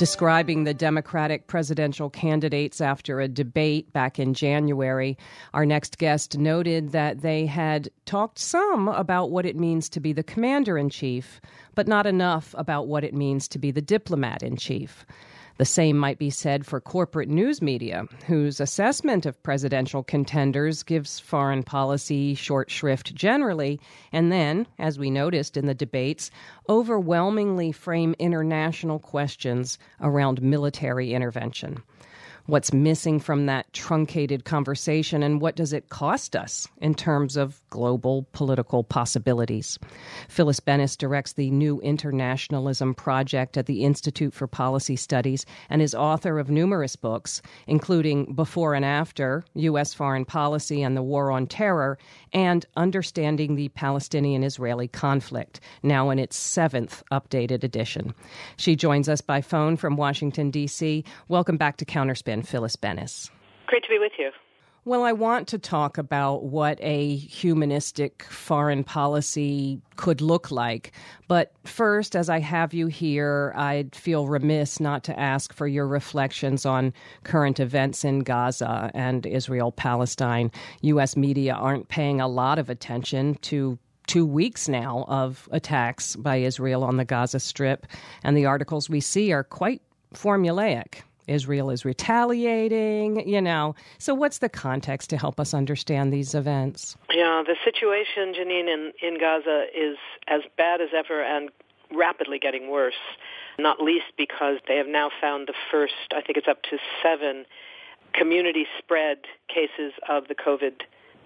Describing the Democratic presidential candidates after a debate back in January, our next guest noted that they had talked some about what it means to be the commander in chief, but not enough about what it means to be the diplomat in chief. The same might be said for corporate news media, whose assessment of presidential contenders gives foreign policy short shrift generally, and then, as we noticed in the debates, overwhelmingly frame international questions around military intervention what's missing from that truncated conversation, and what does it cost us in terms of global political possibilities. Phyllis Bennis directs the New Internationalism Project at the Institute for Policy Studies and is author of numerous books, including Before and After U.S. Foreign Policy and the War on Terror, and Understanding the Palestinian Israeli Conflict, now in its seventh updated edition. She joins us by phone from Washington, D.C. Welcome back to Counterspin. Phyllis Bennis. Great to be with you. Well, I want to talk about what a humanistic foreign policy could look like. But first, as I have you here, I'd feel remiss not to ask for your reflections on current events in Gaza and Israel Palestine. U.S. media aren't paying a lot of attention to two weeks now of attacks by Israel on the Gaza Strip, and the articles we see are quite formulaic. Israel is retaliating, you know. So, what's the context to help us understand these events? Yeah, the situation, Janine, in, in Gaza is as bad as ever and rapidly getting worse, not least because they have now found the first, I think it's up to seven, community spread cases of the COVID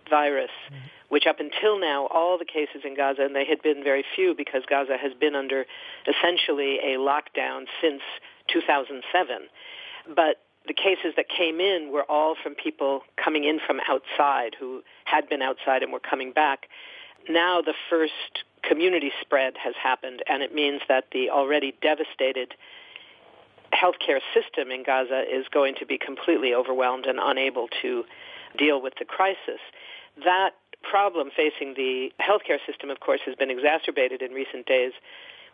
virus. Mm-hmm which up until now, all the cases in Gaza, and they had been very few because Gaza has been under essentially a lockdown since 2007. But the cases that came in were all from people coming in from outside who had been outside and were coming back. Now the first community spread has happened, and it means that the already devastated healthcare system in Gaza is going to be completely overwhelmed and unable to deal with the crisis. That problem facing the healthcare system, of course, has been exacerbated in recent days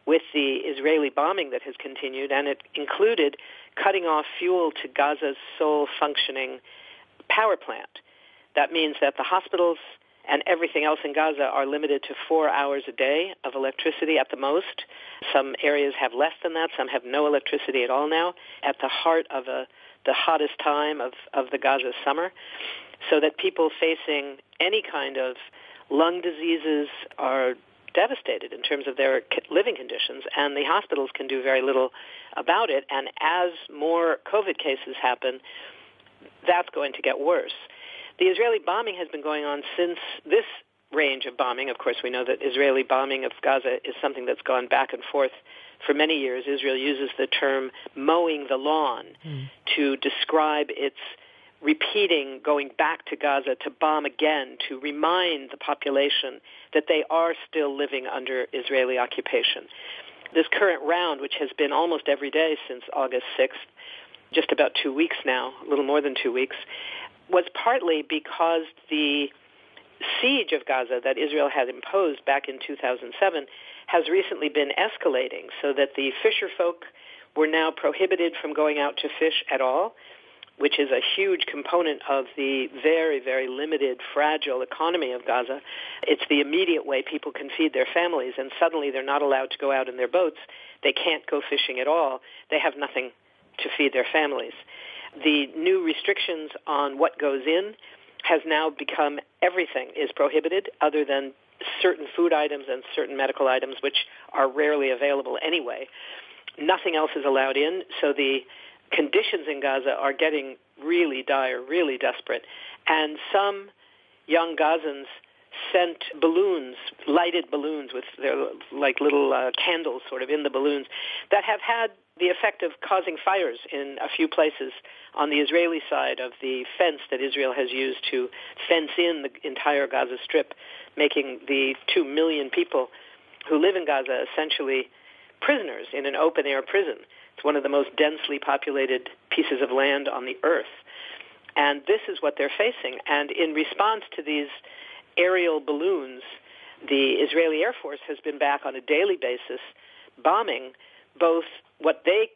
with the Israeli bombing that has continued, and it included cutting off fuel to Gaza's sole functioning power plant. That means that the hospitals and everything else in Gaza are limited to four hours a day of electricity at the most. Some areas have less than that. Some have no electricity at all now at the heart of a, the hottest time of, of the Gaza summer. So that people facing any kind of lung diseases are devastated in terms of their living conditions, and the hospitals can do very little about it. And as more COVID cases happen, that's going to get worse. The Israeli bombing has been going on since this range of bombing. Of course, we know that Israeli bombing of Gaza is something that's gone back and forth for many years. Israel uses the term mowing the lawn mm. to describe its repeating going back to Gaza to bomb again to remind the population that they are still living under Israeli occupation. This current round, which has been almost every day since August 6th, just about two weeks now, a little more than two weeks, was partly because the siege of Gaza that Israel had imposed back in 2007 has recently been escalating so that the fisher folk were now prohibited from going out to fish at all which is a huge component of the very, very limited, fragile economy of Gaza. It's the immediate way people can feed their families, and suddenly they're not allowed to go out in their boats. They can't go fishing at all. They have nothing to feed their families. The new restrictions on what goes in has now become everything is prohibited other than certain food items and certain medical items which are rarely available anyway. Nothing else is allowed in, so the conditions in Gaza are getting really dire, really desperate. And some young Gazans sent balloons, lighted balloons with their like little uh, candles sort of in the balloons that have had the effect of causing fires in a few places on the Israeli side of the fence that Israel has used to fence in the entire Gaza Strip, making the two million people who live in Gaza essentially prisoners in an open air prison. It's one of the most densely populated pieces of land on the earth. And this is what they're facing. And in response to these aerial balloons, the Israeli Air Force has been back on a daily basis bombing both what they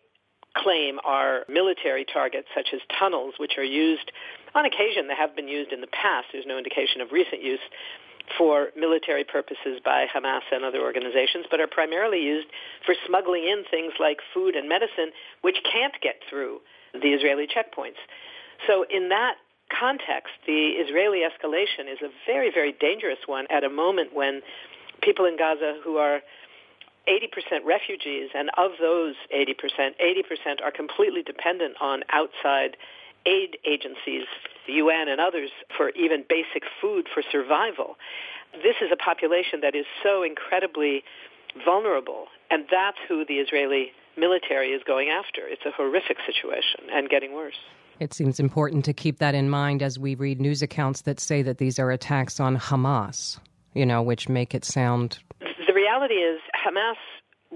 claim are military targets, such as tunnels, which are used on occasion. They have been used in the past. There's no indication of recent use for military purposes by Hamas and other organizations, but are primarily used for smuggling in things like food and medicine, which can't get through the Israeli checkpoints. So in that context, the Israeli escalation is a very, very dangerous one at a moment when people in Gaza who are 80% refugees, and of those 80%, 80% are completely dependent on outside aid agencies, the UN and others, for even basic food for survival. This is a population that is so incredibly vulnerable, and that's who the Israeli military is going after. It's a horrific situation and getting worse. It seems important to keep that in mind as we read news accounts that say that these are attacks on Hamas, you know, which make it sound. The reality is, Hamas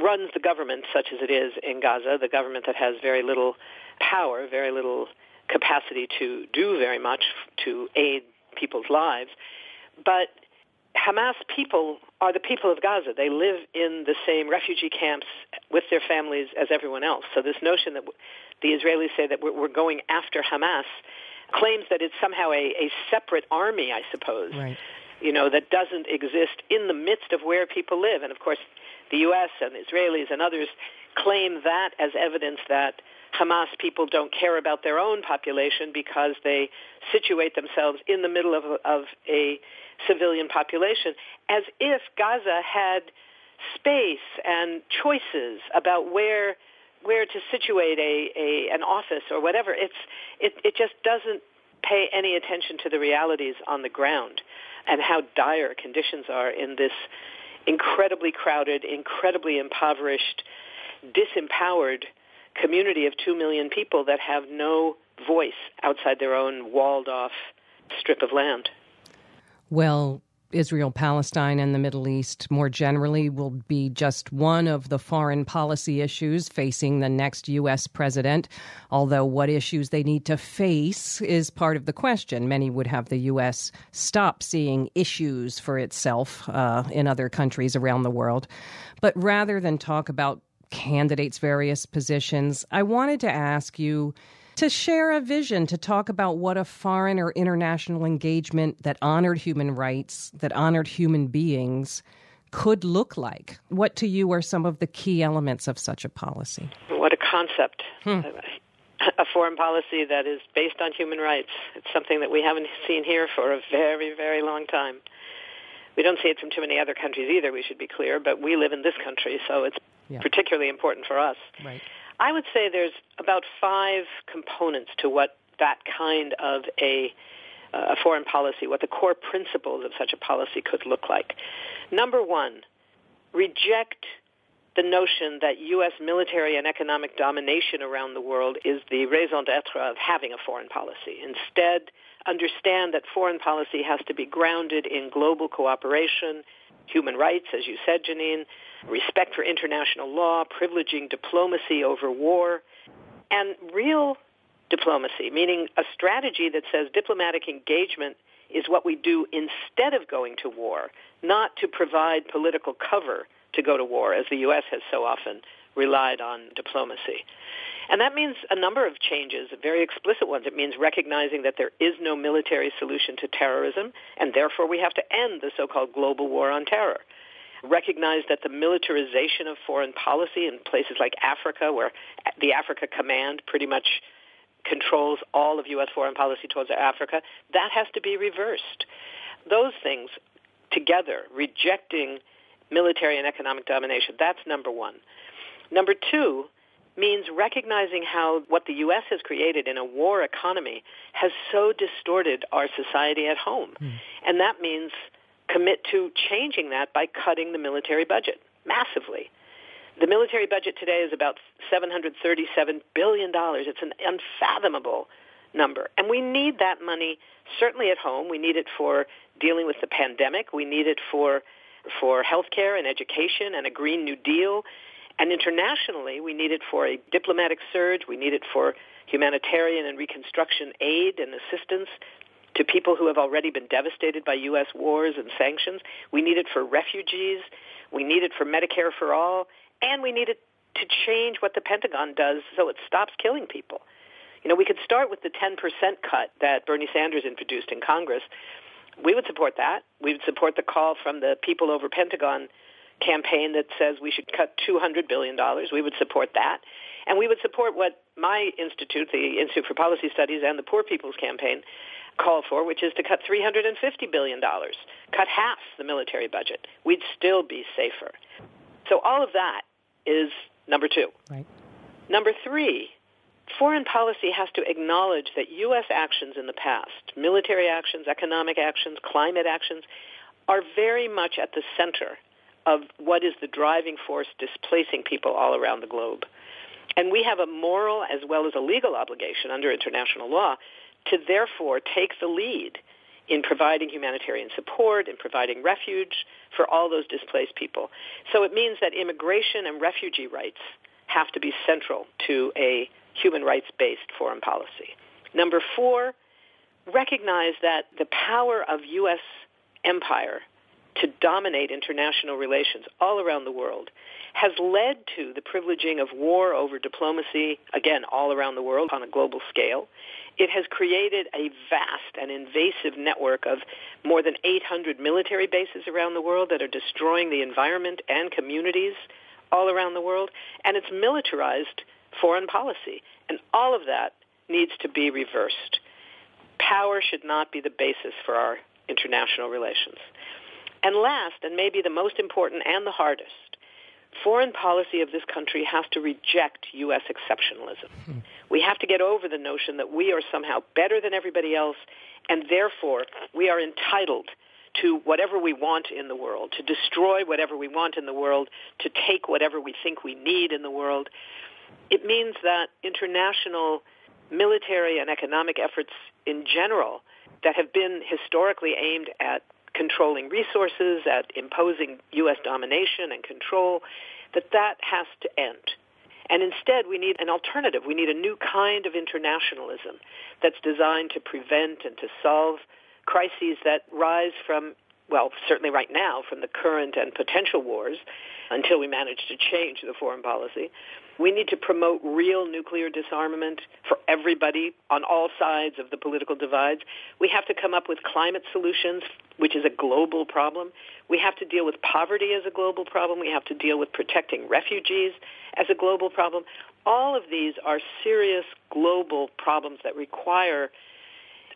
runs the government such as it is in Gaza, the government that has very little power, very little capacity to do very much to aid people's lives. But Hamas people are the people of Gaza. They live in the same refugee camps with their families as everyone else. So this notion that the Israelis say that we're going after Hamas claims that it's somehow a, a separate army, I suppose, right. you know, that doesn't exist in the midst of where people live. And of course, the U.S. and the Israelis and others claim that as evidence that Hamas people don't care about their own population because they situate themselves in the middle of, of a civilian population, as if Gaza had space and choices about where where to situate a, a an office or whatever. It's it, it just doesn't pay any attention to the realities on the ground and how dire conditions are in this incredibly crowded, incredibly impoverished, disempowered community of two million people that have no voice outside their own walled off strip of land. Well, Israel, Palestine, and the Middle East more generally will be just one of the foreign policy issues facing the next U.S. president. Although what issues they need to face is part of the question. Many would have the U.S. stop seeing issues for itself uh, in other countries around the world. But rather than talk about candidates' various positions, I wanted to ask you to share a vision to talk about what a foreign or international engagement that honored human rights, that honored human beings, could look like. What to you are some of the key elements of such a policy? What a concept. Hmm. A foreign policy that is based on human rights. It's something that we haven't seen here for a very, very long time. We don't see it from too many other countries either, we should be clear, but we live in this country, so it's yeah. particularly important for us. Right. I would say there's about five components to what that kind of a, uh, foreign policy, what the core principles of such a policy could look like. Number one, reject the notion that U.S. military and economic domination around the world is the raison d'etre of having a foreign policy. Instead, understand that foreign policy has to be grounded in global cooperation, human rights, as you said, Janine, respect for international law, privileging diplomacy over war, and real diplomacy, meaning a strategy that says diplomatic engagement is what we do instead of going to war, not to provide political cover to go to war, as the U.S. has so often relied on diplomacy. And that means a number of changes, very explicit ones. It means recognizing that there is no military solution to terrorism, and therefore we have to end the so-called global war on terror. Recognize that the militarization of foreign policy in places like Africa, where the Africa Command pretty much controls all of U.S. foreign policy towards Africa, that has to be reversed. Those things together, rejecting military and economic domination, that's number one. Number two, means recognizing how what the U.S. has created in a war economy has so distorted our society at home. Mm. And that means commit to changing that by cutting the military budget massively. The military budget today is about $737 billion. It's an unfathomable number. And we need that money certainly at home. We need it for dealing with the pandemic. We need it for for healthcare and education and a Green New Deal. And internationally, we need it for a diplomatic surge. We need it for humanitarian and reconstruction aid and assistance to people who have already been devastated by U.S. wars and sanctions. We need it for refugees. We need it for Medicare for all. And we need it to change what the Pentagon does so it stops killing people. You know, we could start with the 10% cut that Bernie Sanders introduced in Congress. We would support that. We would support the call from the People Over Pentagon campaign that says we should cut $200 billion. We would support that. And we would support what my institute, the Institute for Policy Studies, and the Poor People's Campaign call for, which is to cut $350 billion, cut half the military budget. We'd still be safer. So all of that is number two. Right. Number three, foreign policy has to acknowledge that U.S. actions in the past, military actions, economic actions, climate actions, are very much at the center of what is the driving force displacing people all around the globe. And we have a moral as well as a legal obligation under international law to therefore take the lead in providing humanitarian support and providing refuge for all those displaced people. So it means that immigration and refugee rights have to be central to a human rights-based foreign policy. Number four, recognize that the power of U.S. empire to dominate international relations all around the world has led to the privileging of war over diplomacy, again, all around the world on a global scale. It has created a vast and invasive network of more than 800 military bases around the world that are destroying the environment and communities all around the world. And it's militarized foreign policy. And all of that needs to be reversed. Power should not be the basis for our international relations. And last, and maybe the most important and the hardest, foreign policy of this country has to reject U.S. exceptionalism. Hmm. We have to get over the notion that we are somehow better than everybody else, and therefore we are entitled to whatever we want in the world, to destroy whatever we want in the world, to take whatever we think we need in the world. It means that international military and economic efforts in general that have been historically aimed at controlling resources, at imposing U.S. domination and control, that that has to end. And instead, we need an alternative. We need a new kind of internationalism that's designed to prevent and to solve crises that rise from, well, certainly right now, from the current and potential wars until we manage to change the foreign policy. We need to promote real nuclear disarmament for everybody on all sides of the political divides. We have to come up with climate solutions, which is a global problem. We have to deal with poverty as a global problem. We have to deal with protecting refugees as a global problem. All of these are serious global problems that require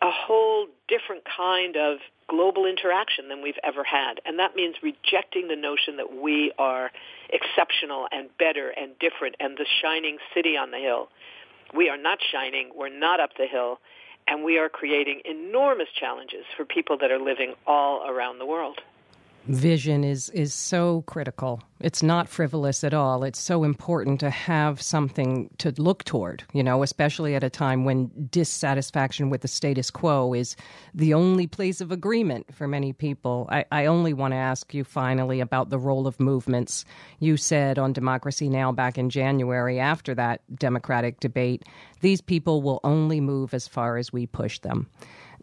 a whole different kind of global interaction than we've ever had. And that means rejecting the notion that we are exceptional and better and different and the shining city on the hill. We are not shining. We're not up the hill. And we are creating enormous challenges for people that are living all around the world vision is is so critical. It's not frivolous at all. It's so important to have something to look toward, you know, especially at a time when dissatisfaction with the status quo is the only place of agreement for many people. I, I only want to ask you finally about the role of movements. You said on Democracy Now! back in January after that Democratic debate, these people will only move as far as we push them.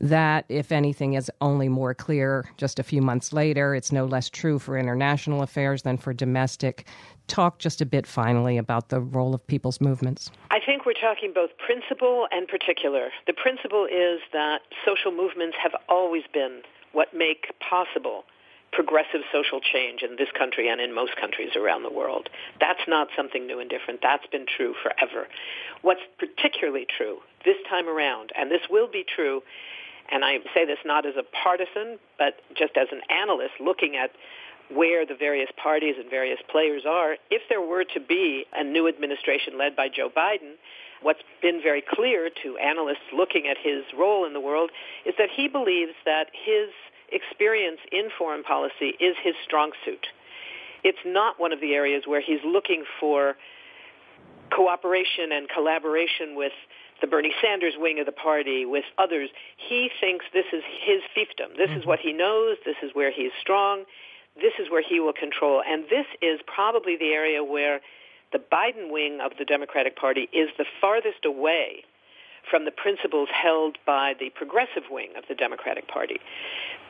That, if anything, is only more clear just a few months later. It's no less true for international affairs than for domestic. Talk just a bit finally about the role of people's movements. I think we're talking both principle and particular. The principle is that social movements have always been what make possible progressive social change in this country and in most countries around the world. That's not something new and different. That's been true forever. What's particularly true this time around, and this will be true and I say this not as a partisan, but just as an analyst looking at where the various parties and various players are, if there were to be a new administration led by Joe Biden, what's been very clear to analysts looking at his role in the world is that he believes that his experience in foreign policy is his strong suit. It's not one of the areas where he's looking for cooperation and collaboration with the Bernie Sanders wing of the party, with others. He thinks this is his fiefdom. This mm-hmm. is what he knows. This is where he is strong. This is where he will control. And this is probably the area where the Biden wing of the Democratic Party is the farthest away from the principles held by the progressive wing of the Democratic Party.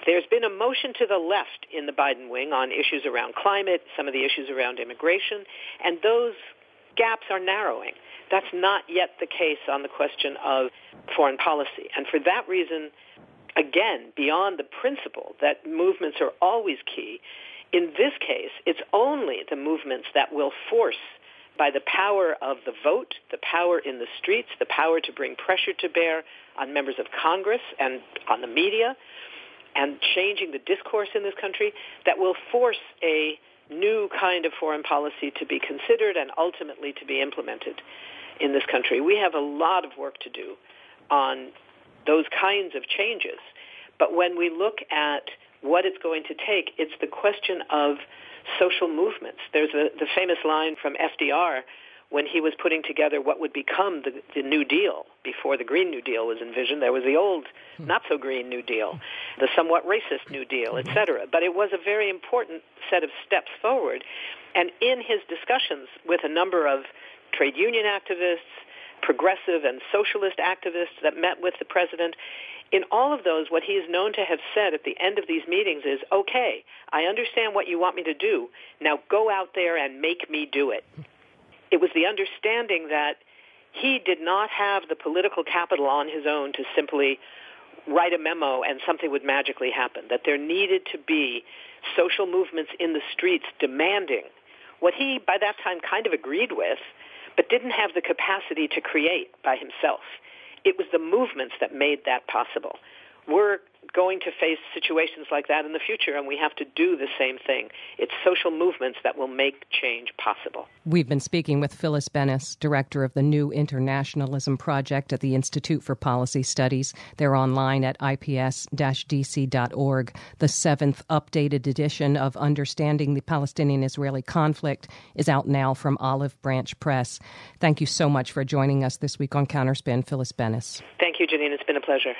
There's been a motion to the left in the Biden wing on issues around climate, some of the issues around immigration, and those gaps are narrowing. That's not yet the case on the question of foreign policy. And for that reason, again, beyond the principle that movements are always key, in this case, it's only the movements that will force by the power of the vote, the power in the streets, the power to bring pressure to bear on members of Congress and on the media, and changing the discourse in this country that will force a new kind of foreign policy to be considered and ultimately to be implemented in this country. We have a lot of work to do on those kinds of changes. But when we look at what it's going to take, it's the question of social movements. There's a, the famous line from FDR when he was putting together what would become the, the New Deal before the Green New Deal was envisioned. There was the old, hmm. not so green New Deal, the somewhat racist New Deal, etc. But it was a very important set of steps forward. And in his discussions with a number of trade union activists, progressive and socialist activists that met with the president, in all of those, what he is known to have said at the end of these meetings is, okay, I understand what you want me to do. Now go out there and make me do it. It was the understanding that he did not have the political capital on his own to simply write a memo and something would magically happen, that there needed to be social movements in the streets demanding what he, by that time, kind of agreed with, but didn't have the capacity to create by himself. It was the movements that made that possible. We're going to face situations like that in the future, and we have to do the same thing. It's social movements that will make change possible. We've been speaking with Phyllis Bennis, director of the New Internationalism Project at the Institute for Policy Studies. They're online at ips dc.org. The seventh updated edition of Understanding the Palestinian Israeli Conflict is out now from Olive Branch Press. Thank you so much for joining us this week on Counterspin, Phyllis Bennis. Thank you, Janine. It's been a pleasure.